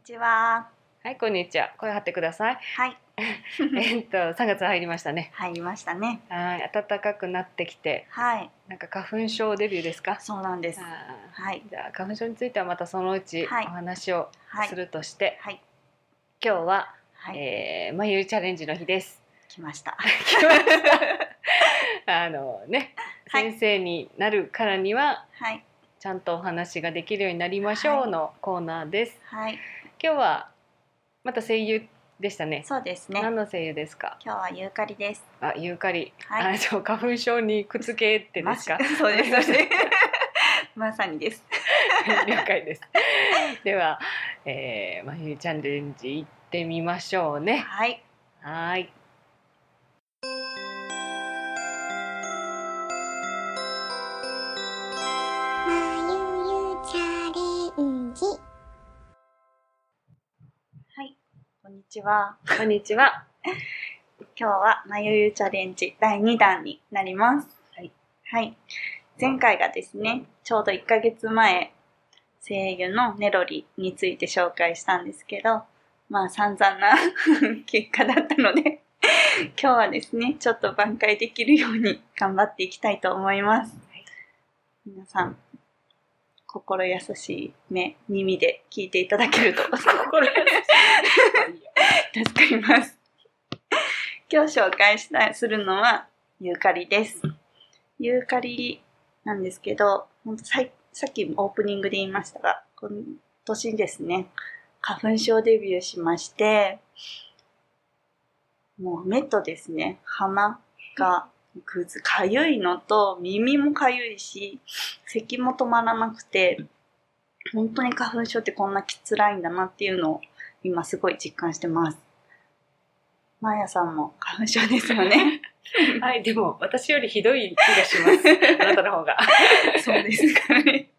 にちは。はいこんにちは。声張ってください。はい。えっと3月入りましたね。入りましたね。はい暖かくなってきて。はい。なんか花粉症デビューですか？そうなんです。あはい。ーじゃあ花粉症についてはまたそのうちはい。お話をはい。するとして、はい。今日は、はい、えー、まゆチャレンジの日です。来ました。来ました。あのね、はい。先生になるからにははい。ちゃんとお話ができるようになりましょうのコーナーです。はい今日はまた声優でしたね。そうですね何の声優ですか？今日はユーカリですあ、ユーカリ。はいあ、そう花粉症にくっつけてですか？ま。そうです まさにです了解です。では、えー、まゆチャレンジ行ってみましょうね。はい。はいちはこんにちは。今日はまゆゆチャレンジ第2弾になります。はい。はい。前回がですね、ちょうど1ヶ月前、声優のネロリについて紹介したんですけど、まあ散々な 結果だったので、今日はですね、ちょっと挽回できるように頑張っていきたいと思います。皆さん、心優しい目、耳で聞いていただけると心優しい助かります。今日紹介したするのはユーカリです。ユーカリなんですけど、ほんとささっきオープニングで言いましたが、今年ですね、花粉症デビューしまして、もう目とですね、鼻がぐず、かゆいのと耳もかゆいし、咳も止まらなくて、本当に花粉症ってこんなきつらいんだなっていうのを今すごい実感してます。マーヤさんも花粉症ですよね。はい、でも私よりひどい気がします。あなたの方が。そうですかね。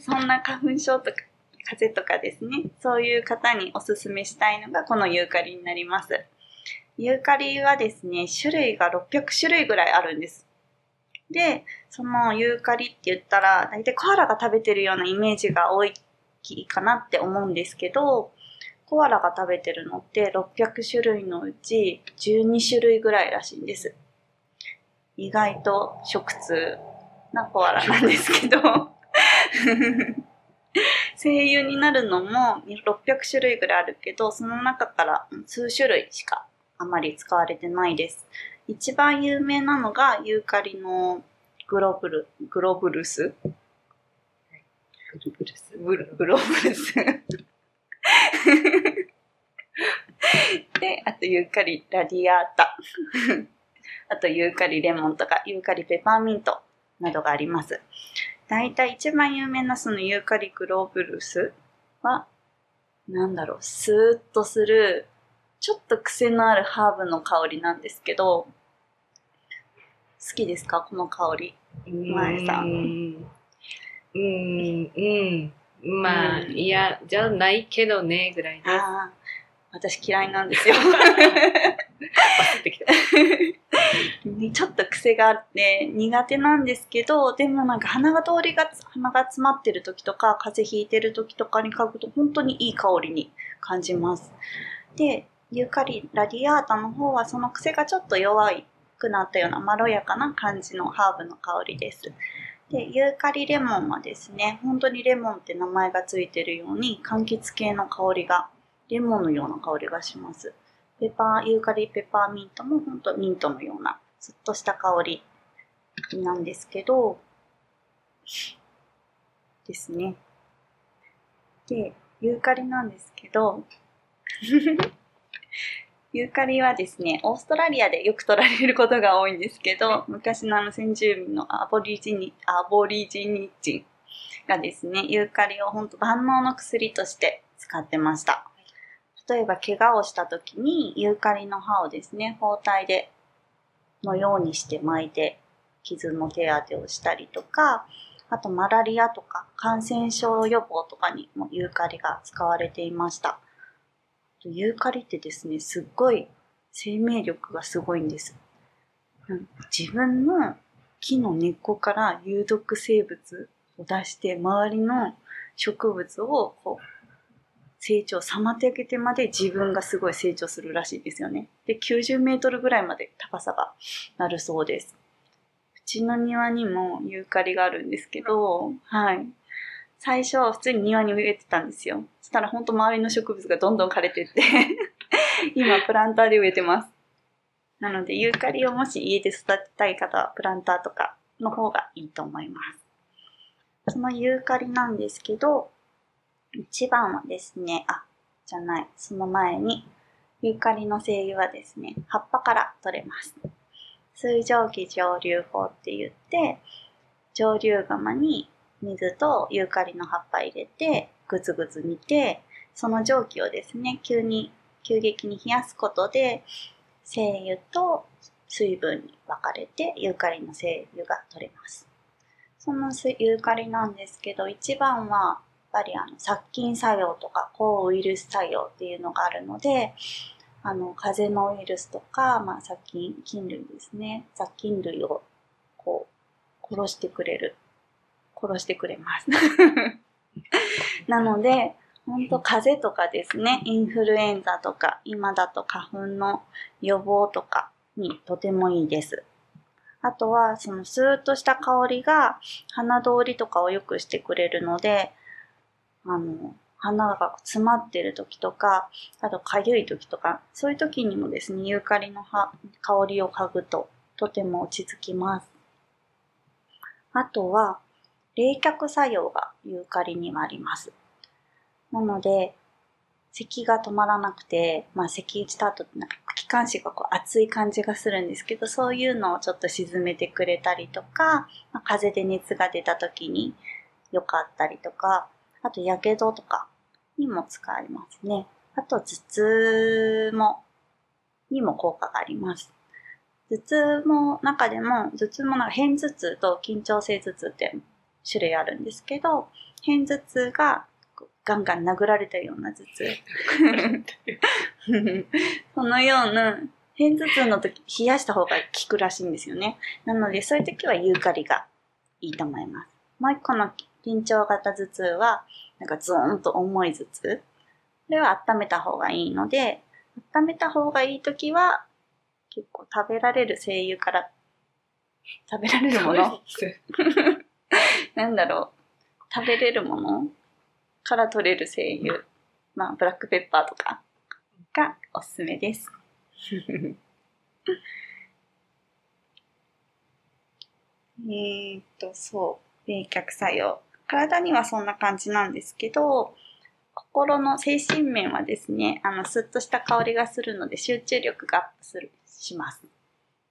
そんな花粉症とか風邪とかですね、そういう方におすすめしたいのがこのユーカリになります。ユーカリはですね、種類が600種類ぐらいあるんです。で、そのユーカリって言ったら、大体コアラが食べてるようなイメージが多いかなって思うんですけど、コアラが食べてるのって600種類のうち12種類ぐらいらしいんです。意外と食通なコアラなんですけど、声優になるのも600種類ぐらいあるけど、その中から数種類しかあまり使われてないです。一番有名なのがユーカリのグロブル、グロブルス？ブルブルス？グログロブルス。で、あとユーカリラディアータ。あとユーカリレモンとかユーカリペパーミントなどがあります。大体一番有名なそのユーカリグローブルスは、なんだろう、スーッとする、ちょっと癖のあるハーブの香りなんですけど、好きですか？この香り。前さんうん。うん、うん。まあ、うんいや、じゃないけどね、ぐらいです。ああ、私嫌いなんですよ。ちょっと癖があって苦手なんですけど、でもなんか鼻が通りが、鼻が詰まってる時とか、風邪ひいてる時とかに嗅ぐと本当にいい香りに感じます。で、ユーカリラディアータの方はその癖がちょっと弱くなったようなまろやかな感じのハーブの香りです。で、ユーカリレモンはですね、本当にレモンって名前がついてるように柑橘系の香りが、レモンのような香りがします。ペパー、ユーカリペパーミントも本当ミントのような、ずっとした香りなんですけど、ですね。で、ユーカリなんですけど、ユーカリはですね、オーストラリアでよく取られることが多いんですけど、昔のあの先住民のアボリジニ、アボリジニ人がですね、ユーカリを本当万能の薬として使ってました。例えば怪我をした時にユーカリの葉をですね、包帯でのようにして巻いて傷の手当てをしたりとか、あとマラリアとか感染症予防とかにもユーカリが使われていました。ユーカリってですね、すっごい生命力がすごいんです。自分の木の根っこから有毒生物を出して周りの植物をこう成長、妨げてまで自分がすごい成長するらしいですよね。で、90メートルぐらいまで高さがなるそうです。うちの庭にもユーカリがあるんですけど、はい。最初は普通に庭に植えてたんですよ。そしたらほんと周りの植物がどんどん枯れてって 今プランターで植えてます。なので、ユーカリをもし家で育てたい方はプランターとかの方がいいと思います。そのユーカリなんですけど、一番はですね、あ、じゃない、その前に、ユーカリの精油はですね、葉っぱから取れます。水蒸気蒸留法って言って、蒸留釜に水とユーカリの葉っぱ入れて、ぐつぐつ煮て、その蒸気をですね、急に、急激に冷やすことで、精油と水分に分かれてユーカリの精油が取れます。そのユーカリなんですけど、一番はやっぱりあの殺菌作用とか抗ウイルス作用っていうのがあるので、あの、風邪のウイルスとか、まあ、殺菌、菌類ですね。雑菌類を、こう、殺してくれる。殺してくれます。なので、本当風邪とかですね、インフルエンザとか、今だと花粉の予防とかにとてもいいです。あとは、そのスーッとした香りが鼻通りとかを良くしてくれるので、あの、鼻が詰まってる時とか、あと痒い時とか、そういう時にもですね、ユーカリの葉香りを嗅ぐととても落ち着きます。あとは、冷却作用がユーカリにはあります。なので、咳が止まらなくて、まあ咳した後ってなんか気管支がこう熱い感じがするんですけど、そういうのをちょっと沈めてくれたりとか、まあ、風邪で熱が出た時に良かったりとか、あと、やけどとかにも使えますね。あと、頭痛も、にも効果があります。頭痛も、中でも、頭痛もなんか片頭痛と緊張性頭痛って種類あるんですけど、片頭痛がガンガン殴られたような頭痛。そのような、片頭痛の時、冷やした方が効くらしいんですよね。なので、そういう時はユーカリがいいと思います。もう一個の緊張型頭痛は、なんかズーンと重い頭痛。これは温めた方がいいので、温めた方がいいときは、結構食べられる精油から、食べられるもの なんだろう。食べれるもの？から取れる精油？まあ、ブラックペッパーとか？がおすすめです。えっと、そう。冷却作用。体にはそんな感じなんですけど、心の精神面はですね、あの、スッとした香りがするので集中力がアップする、します。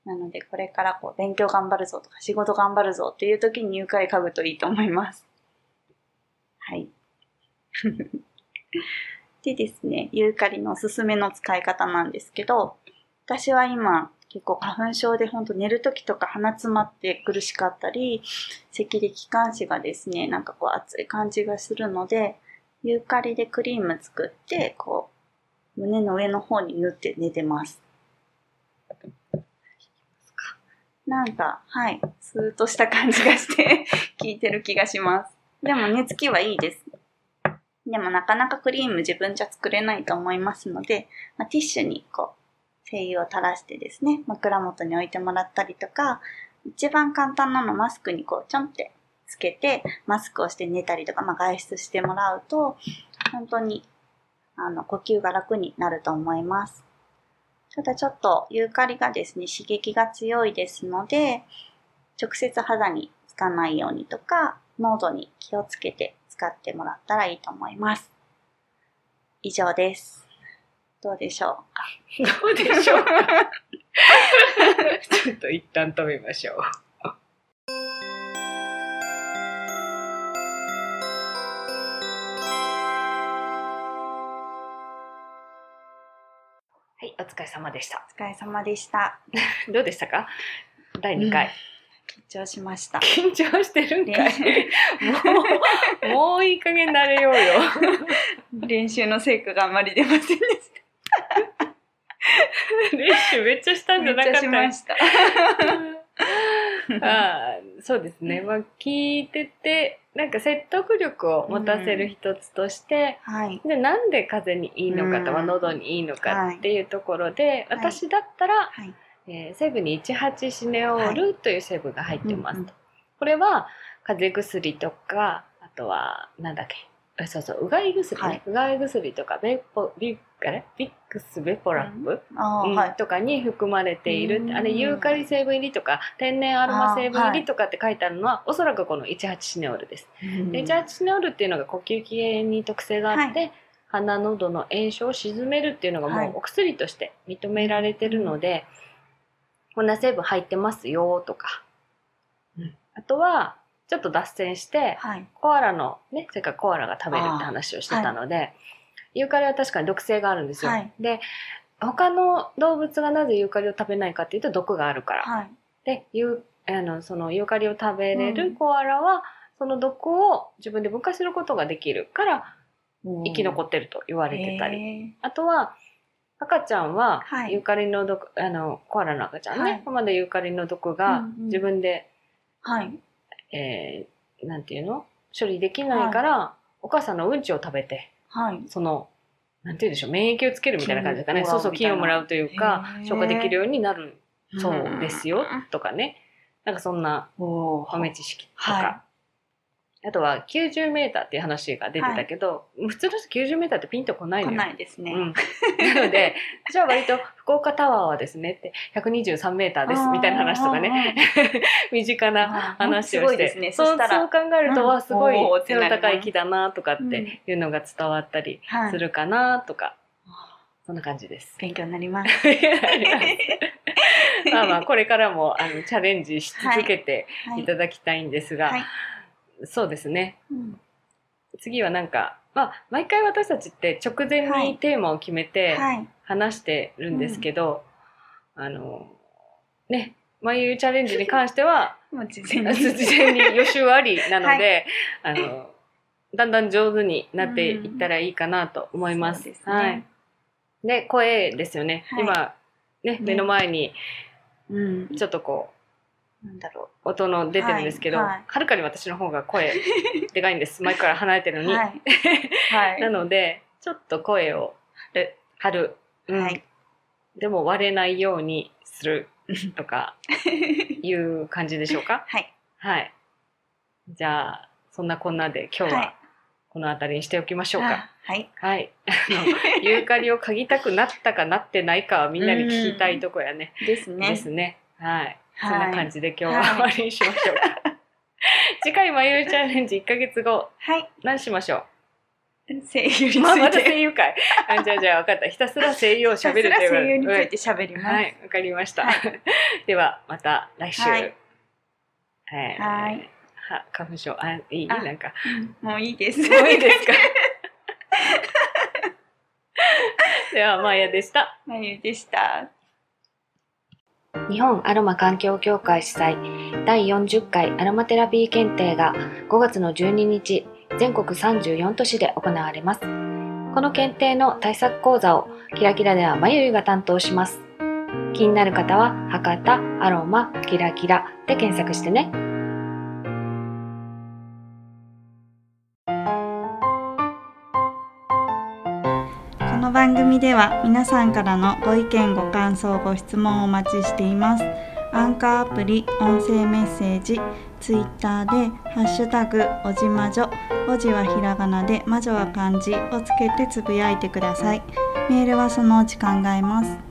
なので、これからこう、勉強頑張るぞとか、仕事頑張るぞっていう時にユーカリ嗅ぐといいと思います。はい。でですね、ユーカリのおすすめの使い方なんですけど、私は今、結構花粉症でほんと寝る時とか鼻詰まって苦しかったり、咳で気管支がですね、なんかこう熱い感じがするので、ユーカリでクリーム作って、こう、胸の上の方に塗って寝てます。なんか、はい、スーッとした感じがして 効いてる気がします。でも寝つきはいいです。でもなかなかクリーム自分じゃ作れないと思いますので、まあ、ティッシュにこう、精油を垂らしてですね、枕元に置いてもらったりとか、一番簡単なのマスクにこうちょんってつけて、マスクをして寝たりとか、まあ、外出してもらうと、本当に、あの、呼吸が楽になると思います。ただちょっとユーカリがですね、刺激が強いですので、直接肌につかないようにとか、濃度に気をつけて使ってもらったらいいと思います。以上です。どうでしょうか？どうでしょう ちょっと一旦止めましょう。お疲れ様でした。お疲れ様でした。どうでしたか？第2回。緊張しました。緊張してるんかいもう、もういい加減慣れようよ。練習の成果があまり出ませんでし 練習めっちゃしたた。んじゃなかったしました。あーそうですね。まあ聞いてて、なんか説得力を持たせる一つとして、はい。でなんで風邪にいいのかとか、うん喉にいいのかはいっていうところで、はい私だったら、はい。えー成分に18シネオールという成分が入ってますと。うんうんこれは風邪薬とか、あとは、なんだっけ、あそうそう、うがい薬ね。はい。うがい薬とか、ベポ、ビあれ？ビックスベポラップ、うん。はい。とかに含まれている。うん。あれユーカリ成分入りとか天然アロマ成分入りとかって書いてあるのは、おそらくこの18シネオールです、で18シネオールっていうのが呼吸器炎に特性があって、鼻喉の炎症を鎮めるっていうのがはい。もうお薬として認められてるので、こんな成分入ってますよとか、あとはちょっと脱線してはい。コアラのねせっかくコアラが食べるって話をしてたので、ユーカリは確かに毒性があるんですよ、はい。で他の動物がなぜユーカリを食べないかっていうと毒があるから、はい。でユーあのそのユーカリを食べれうん。るコアラは、その毒を自分で分解することができるから生き残ってると言われてたり、り。あとは赤ちゃんははい。ユーカリの毒、あのコアラの赤ちゃんね、はい。まだユーカリの毒がうんうん。自分で、はい。えーなんていうの？処理できないから、お母さんのうんちを食べてはい。そのなんていうんでしょう？免疫をつけるみたいな感じですかねそうそう菌をもらうというか消化できるようになる。そうですよ。うん。とかね。なんかそんな豆知識とか、はあとは90メーターっていう話が出てたけど、普通の人90メーターってピンとこないの来よ。ないですね。うん、なので じゃあ割と福岡タワーはですねって123メーターですみたいな話とかね 身近な。話をしてすごいですね。そそうそう考えると、うんわすごい背の高い木だなとかっうんていうのが伝わったりはいするかなとか、そんな感じです。勉強になります。まあまあこれからもあのチャレンジし続けてはいいただきたいんですが、はいそうですねうん次はなんか、まあ、毎回私たちって直前はいにテーマを決めてはい。話してるんですけど、あのね眉チャレンジに関してはもう事前事に。前に予習ありなので、あのだんだん上手になっていったらいいかなと思います。そうですねはい。で声ですよね。はい今ね目の前にうん。ちょっとこなんだろう音の出てるんですけど、はるかに私の方が声 でかいんです。前から離れてるう。のに。なのでちょっと声を張る。うんはい。でも割れないようにするとか いう感じでしょうか？はい。はい。じゃあ、そんなこんなで今日は。はいこの辺りにしておきましょうか。あはい。はい。ユーカリを嗅ぎたくなったかなってないかはみんなに聞きたいとこやね。ですね。ですね。はい。はいそんな感じで今日ははい終わりにしましょうか。次回、まゆるチャレンジ1ヶ月後、はい。何しましょ声優につうまあ、またいて。声優会。あじゃあ、じゃあ、分かった。ひたすら声優を喋るとひたすらいう声優について喋ります。はい、わかりました。は では、また来週。はいえーはいは花粉症、あ、いいあなんか。もういいです。もういいですか？では、まやでした。まゆでした。日本アロマ環境協会主催第40回アロマテラピー検定が5月の12日全国34都市で行われます。この検定の対策講座をキラキラではまゆゆが担当します。気になる方は博多アロマキラキラで検索してね。組では皆さんからのご意見ご感想ご質問をお待ちしています。アンカーアプリ音声メッセージツイッターでハッシュタグおじまじょ。おじはひらがなで魔女は漢字をつけてつぶやいてください。メールはそのうち考えます。